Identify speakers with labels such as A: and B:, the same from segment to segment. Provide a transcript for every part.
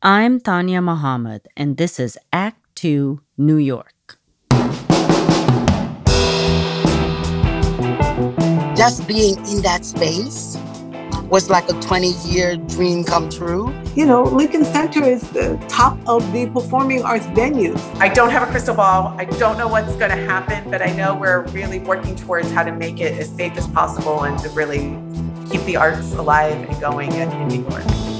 A: I'm Tanya Muhammad, and this is Act Two New York.
B: Just being in that space was like a 20 year dream come true.
C: You know, Lincoln Center is the top of the performing arts venues.
D: I don't have a crystal ball. I don't know what's going to happen, but I know we're really working towards how to make it as safe as possible and to really keep the arts alive and going in New York.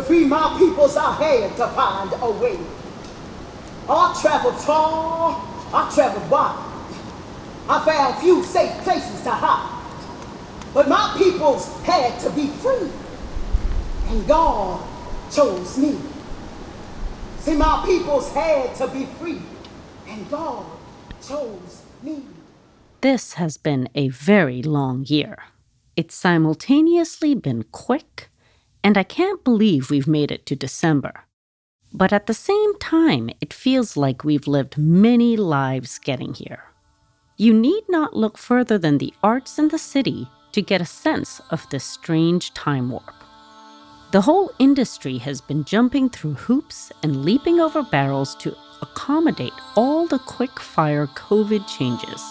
E: To free my peoples, I had to find a way. I traveled far, I traveled wide. I found few safe places to hide. But my peoples had to be free. And God chose me. See, my peoples had to be free. And God chose me.
A: This has been a very long year. It's simultaneously been quick, and I can't believe we've made it to December. But at the same time, it feels like we've lived many lives getting here. You need not look further than the arts in the city to get a sense of this strange time warp. The whole industry has been jumping through hoops and leaping over barrels to accommodate all the quick fire COVID changes.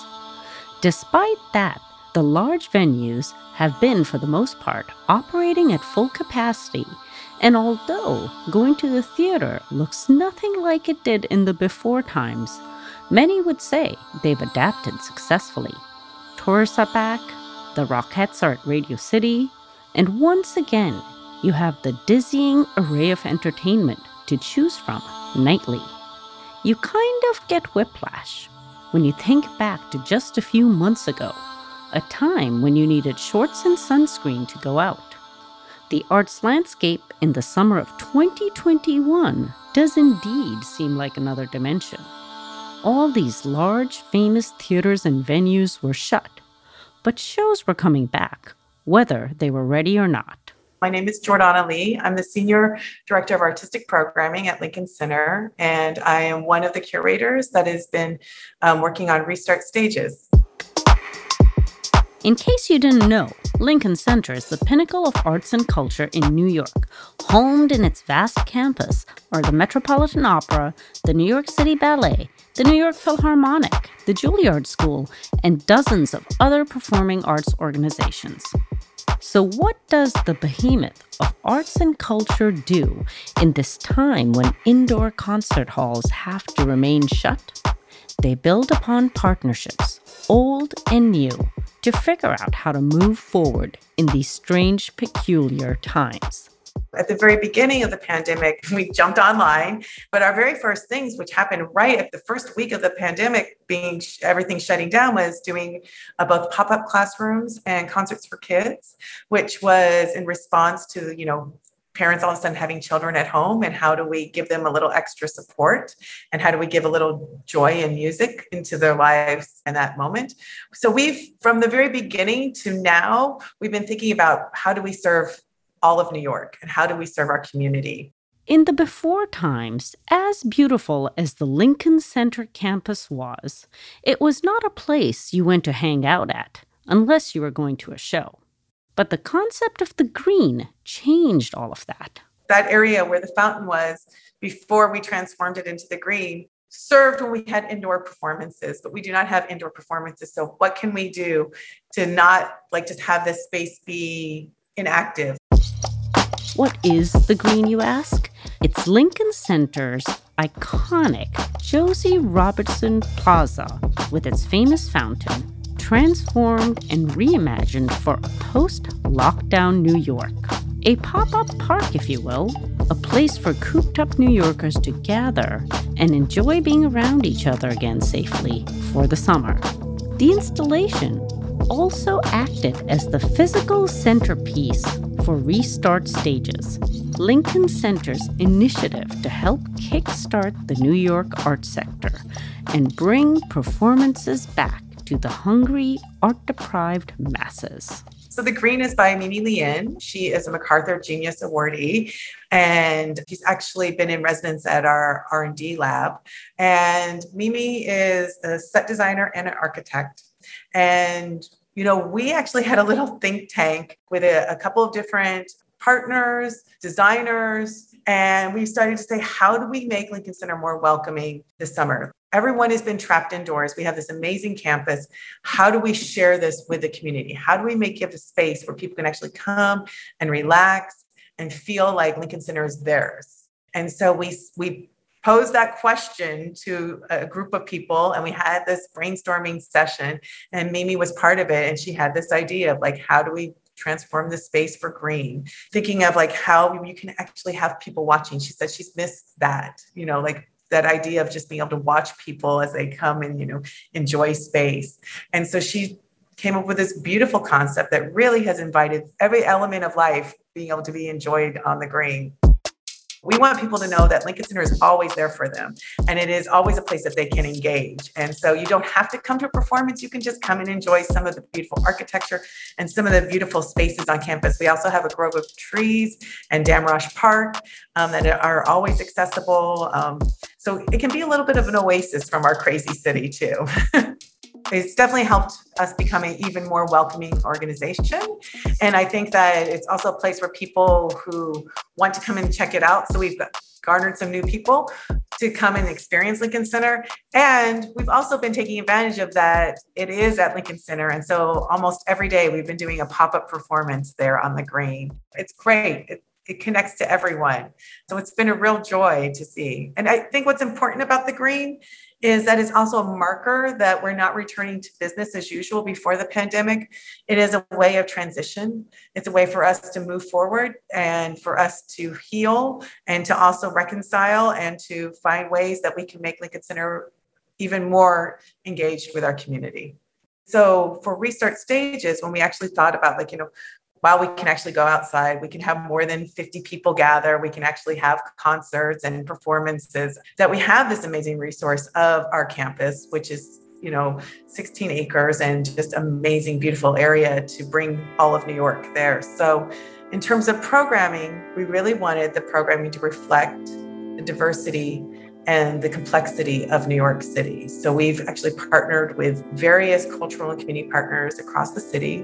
A: Despite that, the large venues have been, for the most part, operating at full capacity, and although going to the theater looks nothing like it did in the before times, many would say they've adapted successfully. Tourists are back, the Rockettes are at Radio City, and once again, you have the dizzying array of entertainment to choose from nightly. You kind of get whiplash when you think back to just a few months ago a time when you needed shorts and sunscreen to go out. The arts landscape in the summer of 2021 does indeed seem like another dimension. All these large, famous theaters and venues were shut, but shows were coming back, whether they were ready or not.
D: My name is Jordana Leigh. I'm the Senior Director of Artistic Programming at Lincoln Center, and I am one of the curators that has been um, working on Restart Stages.
A: In case you didn't know, Lincoln Center is the pinnacle of arts and culture in New York. Homed in its vast campus are the Metropolitan Opera, the New York City Ballet, the New York Philharmonic, the Juilliard School, and dozens of other performing arts organizations. So, what does the behemoth of arts and culture do in this time when indoor concert halls have to remain shut? They build upon partnerships, old and new, to figure out how to move forward in these strange, peculiar times.
D: At the very beginning of the pandemic, we jumped online, but our very first things, which happened right at the first week of the pandemic, being everything shutting down, was doing uh, both pop up classrooms and concerts for kids, which was in response to you know parents all of a sudden having children at home and how do we give them a little extra support? And how do we give a little joy and music into their lives in that moment? So we've from the very beginning to now we've been thinking about how do we serve all of new york and how do we serve our community?
A: In the before times, as beautiful as the Lincoln Center campus was, it was not a place you went to hang out at unless you were going to a show. But the concept of the green changed all of that.
D: That area where the fountain was before we transformed it into the green served when we had indoor performances, but we do not have indoor performances. So, what can we do to not like just have this space be inactive?
A: What is the green, you ask? It's Lincoln Center's iconic Josie Robertson Plaza with its famous fountain transformed and reimagined for a post lockdown New York. A pop up park, if you will, a place for cooped up New Yorkers to gather and enjoy being around each other again safely for the summer. The installation also acted as the physical centerpiece for Restart Stages, Lincoln Center's initiative to help kickstart the New York art sector and bring performances back to the hungry, art deprived masses.
D: So the green is by Mimi Lien. She is a MacArthur Genius Awardee, and she's actually been in residence at our R&D lab. And Mimi is a set designer and an architect. And you know, we actually had a little think tank with a, a couple of different partners, designers, and we started to say, how do we make Lincoln Center more welcoming this summer? Everyone has been trapped indoors. We have this amazing campus. How do we share this with the community? How do we make it a space where people can actually come and relax and feel like Lincoln Center is theirs? And so we we posed that question to a group of people and we had this brainstorming session and Mimi was part of it and she had this idea of like how do we transform the space for green thinking of like how you can actually have people watching she said she's missed that you know like that idea of just being able to watch people as they come and you know enjoy space and so she came up with this beautiful concept that really has invited every element of life being able to be enjoyed on the green we want people to know that Lincoln Center is always there for them and it is always a place that they can engage. And so you don't have to come to a performance, you can just come and enjoy some of the beautiful architecture and some of the beautiful spaces on campus. We also have a grove of trees and Damrosch Park um, that are always accessible. Um, so it can be a little bit of an oasis from our crazy city, too. it's definitely helped us become an even more welcoming organization. And I think that it's also a place where people who want to come and check it out. So we've garnered some new people to come and experience Lincoln Center. And we've also been taking advantage of that. It is at Lincoln Center. And so almost every day we've been doing a pop up performance there on the green. It's great. It connects to everyone. So it's been a real joy to see. And I think what's important about the green is that it's also a marker that we're not returning to business as usual before the pandemic. It is a way of transition. It's a way for us to move forward and for us to heal and to also reconcile and to find ways that we can make Lincoln Center even more engaged with our community. So for restart stages, when we actually thought about like, you know, while we can actually go outside, we can have more than 50 people gather, we can actually have concerts and performances, that we have this amazing resource of our campus, which is you know 16 acres and just amazing beautiful area to bring all of new york there. So in terms of programming we really wanted the programming to reflect the diversity and the complexity of New York City. So we've actually partnered with various cultural and community partners across the city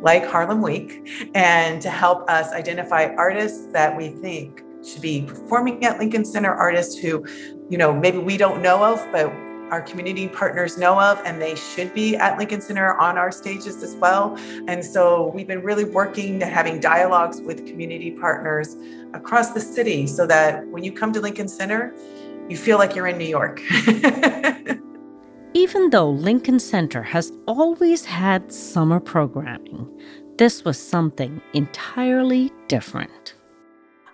D: like Harlem Week, and to help us identify artists that we think should be performing at Lincoln Center, artists who, you know, maybe we don't know of, but our community partners know of, and they should be at Lincoln Center on our stages as well. And so we've been really working to having dialogues with community partners across the city so that when you come to Lincoln Center, you feel like you're in New York.
A: Even though Lincoln Center has always had summer programming, this was something entirely different.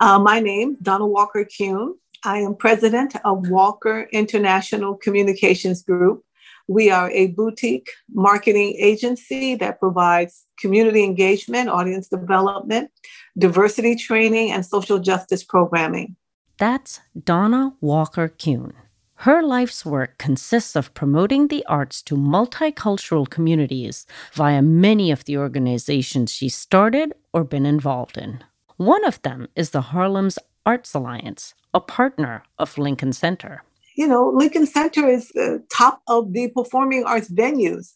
C: Uh, my name, is Donna Walker-Kuhne. I am president of Walker International Communications Group. We are a boutique marketing agency that provides community engagement, audience development, diversity training, and social justice programming.
A: That's Donna Walker-Kuhne. Her life's work consists of promoting the arts to multicultural communities via many of the organizations she started or been involved in. One of them is the Harlem's Arts Alliance, a partner of Lincoln Center.
C: You know, Lincoln Center is the top of the performing arts venues.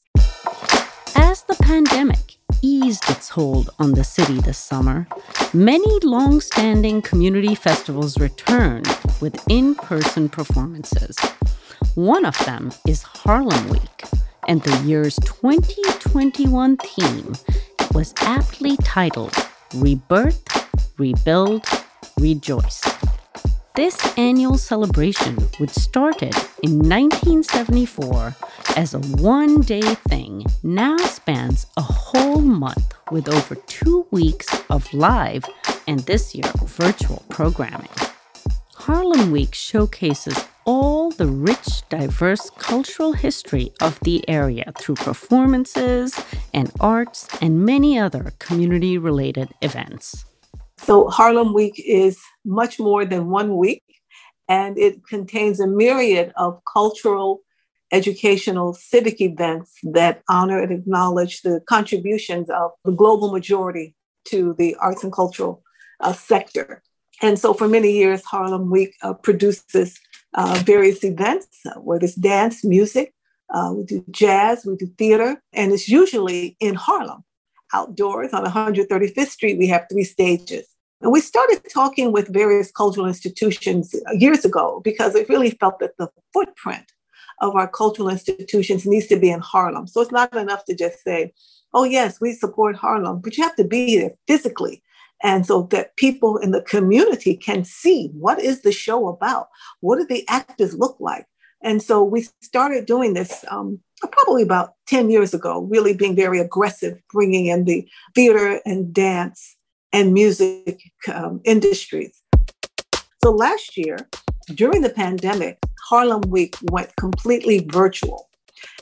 A: As the pandemic eased its hold on the city this summer, many long standing community festivals returned with in person performances. One of them is Harlem Week, and the year's 2021 theme was aptly titled Rebirth, Rebuild, Rejoice. This annual celebration, which started in 1974 as a one day thing, now spans a whole month with over two weeks of live and this year virtual programming. Harlem Week showcases all the rich, diverse cultural history of the area through performances and arts and many other community related events.
C: So, Harlem Week is much more than one week, and it contains a myriad of cultural educational civic events that honor and acknowledge the contributions of the global majority to the arts and cultural uh, sector. And so for many years, Harlem Week uh, produces uh, various events, uh, whether it's dance, music, uh, we do jazz, we do theater, and it's usually in Harlem. Outdoors on 135th Street, we have three stages. And we started talking with various cultural institutions years ago because we really felt that the footprint of our cultural institutions needs to be in Harlem. So it's not enough to just say, oh, yes, we support Harlem, but you have to be there physically. And so that people in the community can see what is the show about? What do the actors look like? And so we started doing this um, probably about 10 years ago, really being very aggressive, bringing in the theater and dance and music um, industries. So last year, during the pandemic, Harlem Week went completely virtual.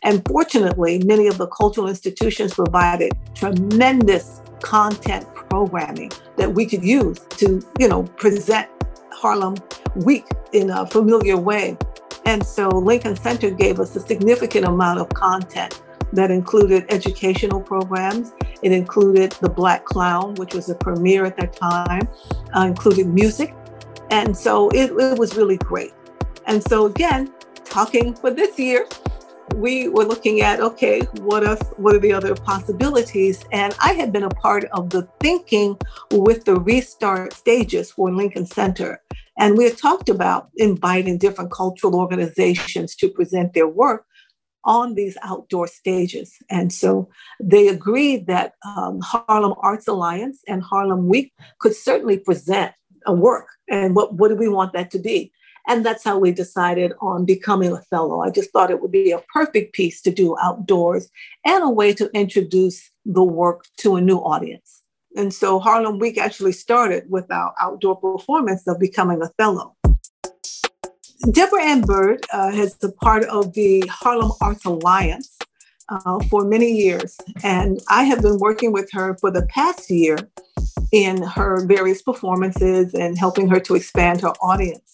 C: And fortunately, many of the cultural institutions provided tremendous content programming that we could use to, you know, present Harlem Week in a familiar way. And so Lincoln Center gave us a significant amount of content that included educational programs. It included The Black Clown, which was a premiere at that time, uh, included music. And so it, it was really great. And so, again, talking for this year, we were looking at okay what are what are the other possibilities and i had been a part of the thinking with the restart stages for lincoln center and we had talked about inviting different cultural organizations to present their work on these outdoor stages. And so they agreed that um, Harlem Arts Alliance and Harlem Week could certainly present a work. And what, what do we want that to be? And that's how we decided on becoming Othello. I just thought it would be a perfect piece to do outdoors and a way to introduce the work to a new audience. And so Harlem Week actually started with our outdoor performance of becoming Othello. Debra Ann Byrd uh, has been part of the Harlem Arts Alliance uh, for many years, and I have been working with her for the past year in her various performances and helping her to expand her audience.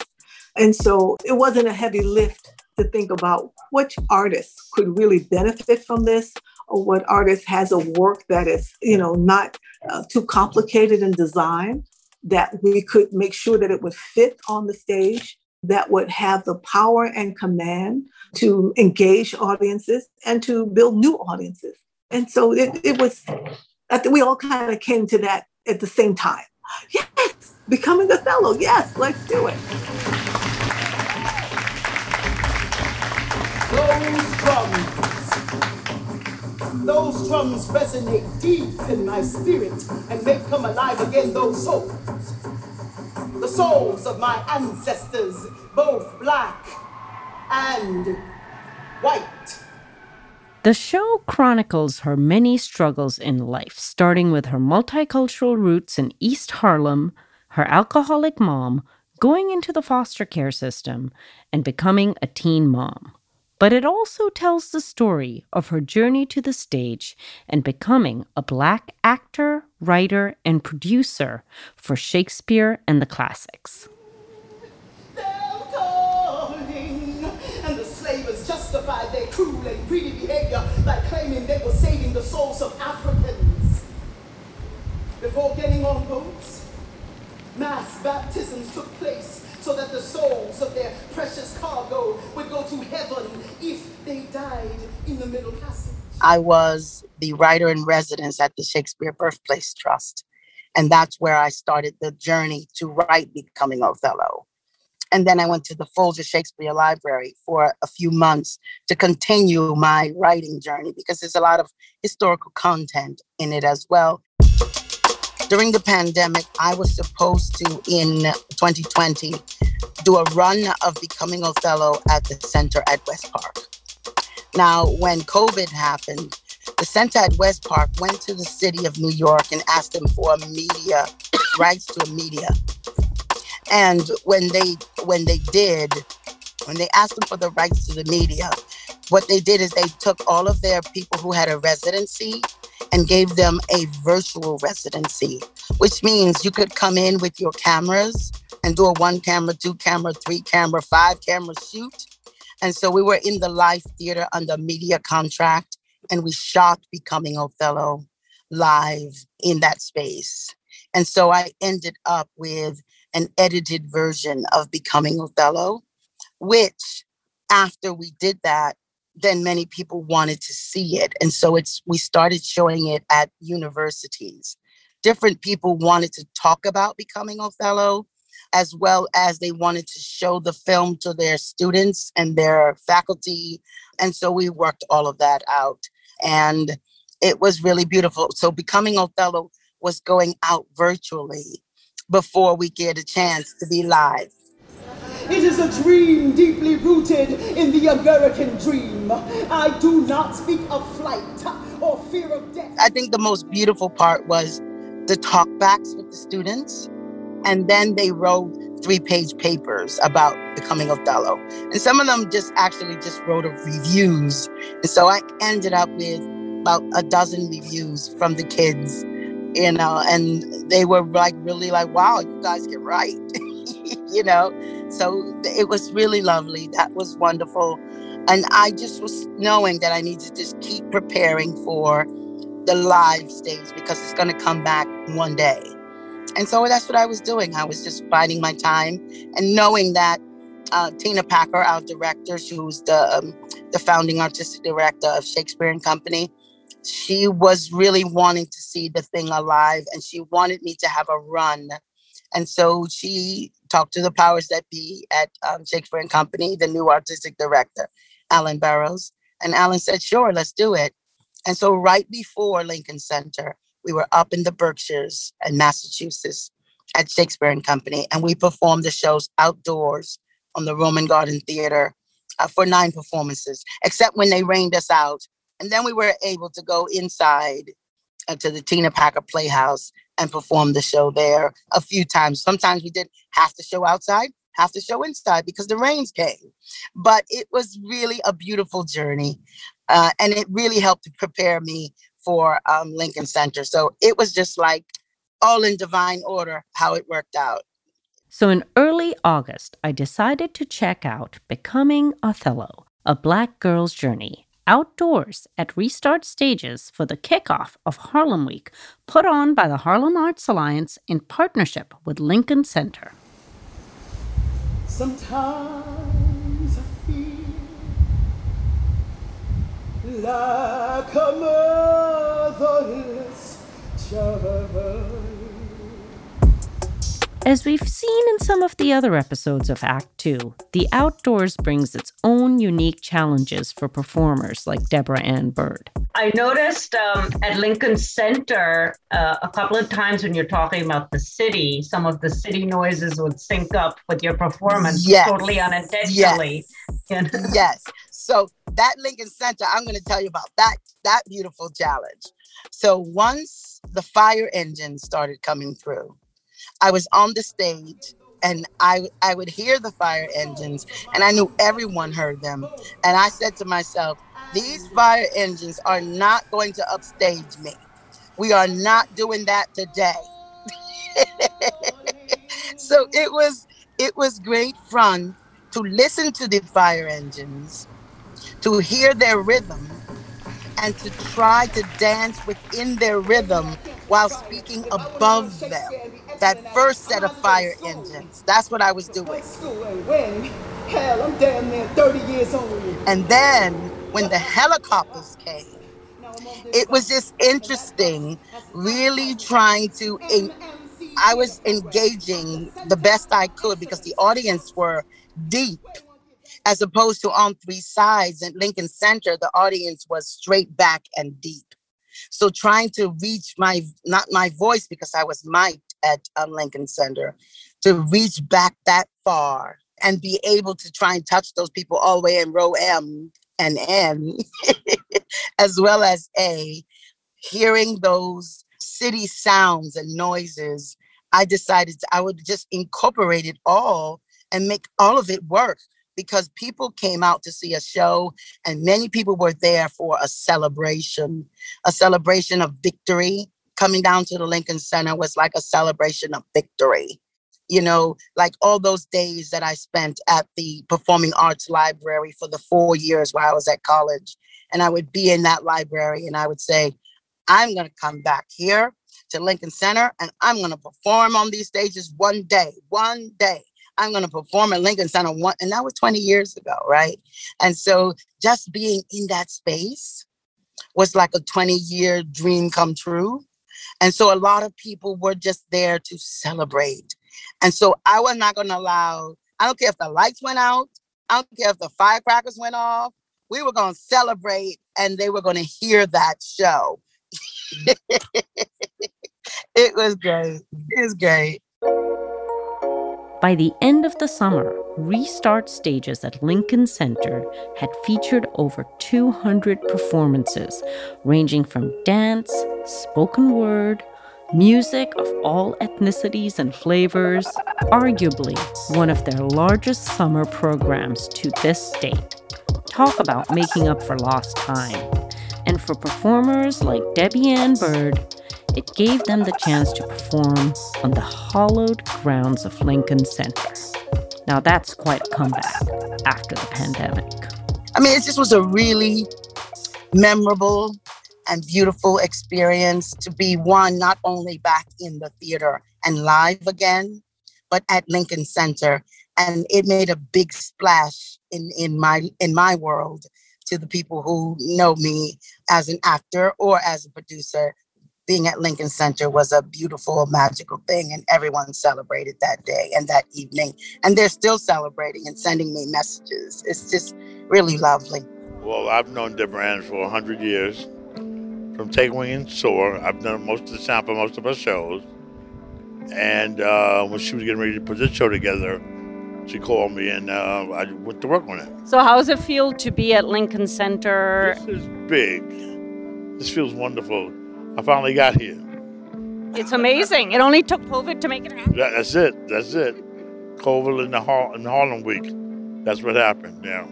C: And so it wasn't a heavy lift to think about which artists could really benefit from this or what artist has a work that is, you know, not uh, too complicated in design that we could make sure that it would fit on the stage that would have the power and command to engage audiences and to build new audiences. And so it, it was, I think we all kind of came to that at the same time. Yes, becoming Othello. Yes, let's do it.
E: Those drums, those drums resonate deep in my spirit and make come alive again those souls the souls of my ancestors, both black and white.
A: The show chronicles her many struggles in life, starting with her multicultural roots in East Harlem, her alcoholic mom, going into the foster care system, and becoming a teen mom but it also tells the story of her journey to the stage and becoming a Black actor, writer, and producer for Shakespeare and the classics.
E: And the slavers justified their cruel and greedy behavior by claiming they were saving the souls of Africans. Before getting on boats, mass baptisms took place so that the souls of their precious cargo would go to heaven if they died in the Middle Passage.
B: I was the writer in residence at the Shakespeare Birthplace Trust. And that's where I started the journey to write Becoming Othello. And then I went to the Folger Shakespeare Library for a few months to continue my writing journey because there's a lot of historical content in it as well. During the pandemic, I was supposed to, in 2020, do a run of Becoming Othello at the center at West Park. Now, when COVID happened, the center at West Park went to the city of New York and asked them for a media rights to a media. And when they when they did, when they asked them for the rights to the media, what they did is they took all of their people who had a residency and gave them a virtual residency, which means you could come in with your cameras and do a one camera, two camera, three camera, five camera shoot. And so we were in the live theater under media contract and we shot Becoming Othello live in that space. And so I ended up with an edited version of Becoming Othello, which after we did that, then many people wanted to see it. And so it's we started showing it at universities. Different people wanted to talk about becoming Othello, as well as they wanted to show the film to their students and their faculty. And so we worked all of that out. And it was really beautiful. So becoming Othello was going out virtually before we get a chance to be live.
E: It is a dream deeply rooted in the American dream. I do not speak of flight or fear of death.
B: I think the most beautiful part was the talkbacks with the students. And then they wrote three page papers about becoming Othello. And some of them just actually just wrote reviews. And so I ended up with about a dozen reviews from the kids, you know, and they were like really like, wow, you guys get right. you know. So it was really lovely. That was wonderful. And I just was knowing that I need to just keep preparing for the live stage because it's going to come back one day. And so that's what I was doing. I was just biding my time and knowing that uh, Tina Packer, our director, who's the um, the founding artistic director of Shakespeare and Company, she was really wanting to see the thing alive, and she wanted me to have a run and so she talked to the powers that be at um, Shakespeare and Company, the new artistic director, Allyn Burrows. And Allyn said, sure, let's do it. And so right before Lincoln Center, we were up in the Berkshires and Massachusetts at Shakespeare and Company, and we performed the shows outdoors on the Roman Garden Theater uh, for nine performances, except when they rained us out. And then we were able to go inside uh, to the Tina Packer Playhouse and performed the show there a few times. Sometimes we did half the show outside, half the show inside because the rains came. But it was really a beautiful journey. Uh, and it really helped to prepare me for um, Lincoln Center. So it was just like all in divine order how it worked out.
A: So in early August, I decided to check out Becoming Othello, a Black girl's journey outdoors at Restart Stages for the kickoff of Harlem Week, put on by the Harlem Arts Alliance in partnership with Lincoln Center.
E: Sometimes I feel like a motherless child.
A: As we've seen in some of the other episodes of Act Two, the outdoors brings its own unique challenges for performers like Debra Ann Byrd.
F: I noticed um, at Lincoln Center uh, a couple of times when you're talking about the city, some of the city noises would sync up with your performance
B: yes.
F: totally unintentionally.
B: Yes. yes. So that Lincoln Center, I'm going to tell you about that that beautiful challenge. So once the fire engine started coming through, I was on the stage and I I would hear the fire engines and I knew everyone heard them. And I said to myself, these fire engines are not going to upstage me. We are not doing that today. so it was it was great fun to listen to the fire engines, to hear their rhythm, and to try to dance within their rhythm while speaking above them that first set of fire engines. That's what I was doing.
E: Hell, I'm damn near 30 years old.
B: And then when the helicopters came, it was just interesting, really trying to. I was engaging the best I could because the audience were deep, as opposed to on three sides. At Lincoln Center, the audience was straight back and deep. So trying to reach my not my voice because I was mic'd at um, Lincoln Center, to reach back that far and be able to try and touch those people all the way in row M and N, as well as A, hearing those city sounds and noises, I decided I would just incorporate it all and make all of it work because people came out to see a show and many people were there for a celebration, a celebration of victory. Coming down to the Lincoln Center was like a celebration of victory. you know, like all those days that I spent at the Performing Arts Library for the four years while I was at college. And I would be in that library and I would say, I'm going to come back here to Lincoln Center and I'm going to perform on these stages one day, one day. I'm going to perform at Lincoln Center one, and that was 20 years ago, right? And so just being in that space was like a 20 year dream come true. And so a lot of people were just there to celebrate. And so I was not going to allow, I don't care if the lights went out, I don't care if the firecrackers went off. We were going to celebrate and they were going to hear that show. it was great. It was great.
A: By the end of the summer, Restart stages at Lincoln Center had featured over 200 performances, ranging from dance, spoken word, music of all ethnicities and flavors, arguably one of their largest summer programs to this date. Talk about making up for lost time. And for performers like Debbie Ann Byrd, it gave them the chance to perform on the hallowed grounds of Lincoln Center. Now, that's quite a comeback after the pandemic.
B: I mean, it just was a really memorable and beautiful experience to be one, not only back in the theater and live again, but at Lincoln Center. And it made a big splash in, in my in my world to the people who know me as an actor or as a producer being at Lincoln Center was a beautiful, magical thing, and everyone celebrated that day and that evening. And they're still celebrating and sending me messages. It's just really lovely.
G: Well, I've known Debra Ann for 100 years. From Take Wing and Soar, I've done most of the sound for most of her shows. And uh, when she was getting ready to put this show together, she called me and uh, I went to work on it.
A: So, how does it feel to be at Lincoln Center?
G: This is big. This feels wonderful. I finally got here.
A: It's amazing. It only took COVID to make it happen.
G: That, that's it. That's it. COVID in the Har- in Harlem Week. That's what happened. Yeah.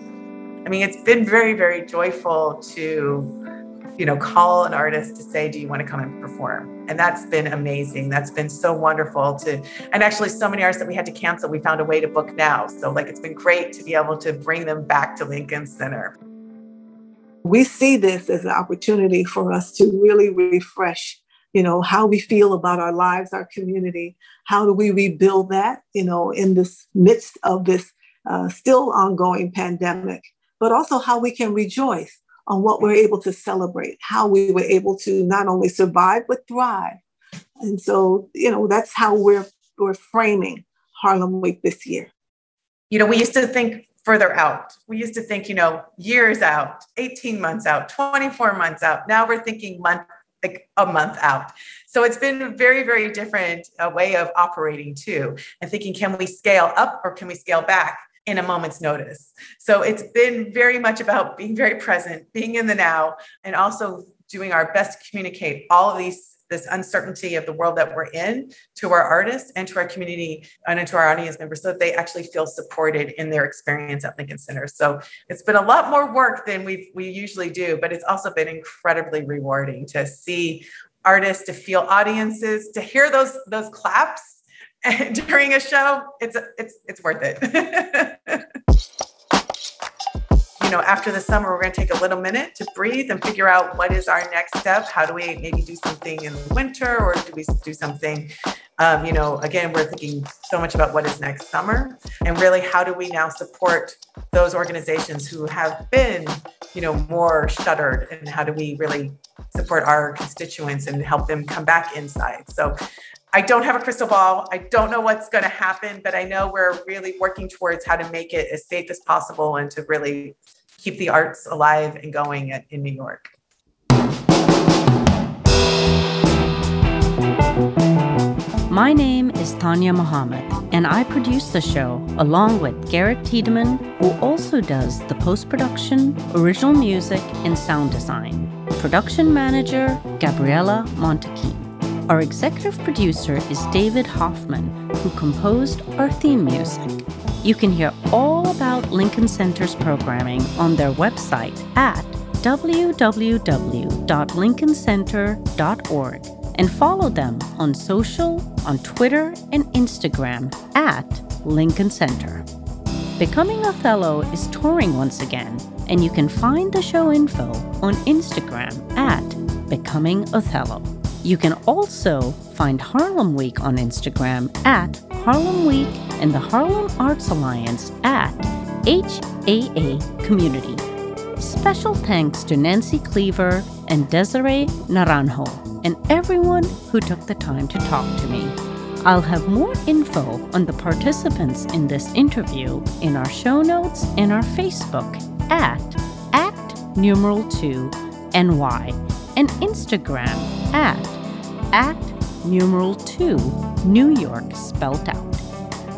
D: I mean, it's been very, very joyful to, you know, call an artist to say, "Do you want to come and perform?" And that's been amazing. That's been so wonderful to, and actually, so many artists that we had to cancel, we found a way to book now. So, like, it's been great to be able to bring them back to Lincoln Center
C: we see this as an opportunity for us to really refresh you know how we feel about our lives our community how do we rebuild that you know in this midst of this uh, still ongoing pandemic but also how we can rejoice on what we're able to celebrate how we were able to not only survive but thrive and so you know that's how we're we're framing harlem week this year
D: you know we used to think further out. We used to think, you know, years out, 18 months out, 24 months out. Now we're thinking month like a month out. So it's been a very, very different uh, way of operating too. And thinking, can we scale up or can we scale back in a moment's notice? So it's been very much about being very present, being in the now, and also doing our best to communicate all of these this uncertainty of the world that we're in to our artists and to our community and to our audience members so that they actually feel supported in their experience at Lincoln Center. So it's been a lot more work than we we usually do, but it's also been incredibly rewarding to see artists, to feel audiences, to hear those those claps during a show. It's it's it's worth it. you know, after the summer, we're going to take a little minute to breathe and figure out what is our next step. How do we maybe do something in the winter or do we do something? Um, you know, again, we're thinking so much about what is next summer and really how do we now support those organizations who have been, you know, more shuttered and how do we really support our constituents and help them come back inside? So I don't have a crystal ball. I don't know what's going to happen, but I know we're really working towards how to make it as safe as possible and to really keep the arts alive and going at, in New York.
A: My name is Tanya Muhammad, and I produce the show along with Garrett Tiedemann, who also does the post production, original music, and sound design. Production manager Gabriella Montequin. Our executive producer is David Hoffman, who composed our theme music. You can hear all about Lincoln Center's programming on their website at www.lincolncenter.org and follow them on social, on Twitter, and Instagram at Lincoln Center. Becoming Othello is touring once again, and you can find the show info on Instagram at Becoming Othello. You can also find Harlem Week on Instagram at Harlem Week and the Harlem Arts Alliance at HAA Community. Special thanks to Nancy Cleaver and Desiree Naranjo and everyone who took the time to talk to me. I'll have more info on the participants in this interview in our show notes and our Facebook at Act Numeral 2 NY and Instagram at Act Numeral 2 New York spelt out.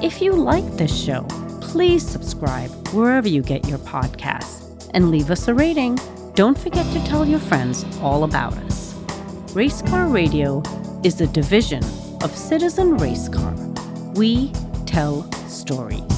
A: If you like this show, please subscribe wherever you get your podcasts and leave us a rating. Don't forget to tell your friends all about us. Racecar Radio is a division of Citizen Racecar. We tell stories.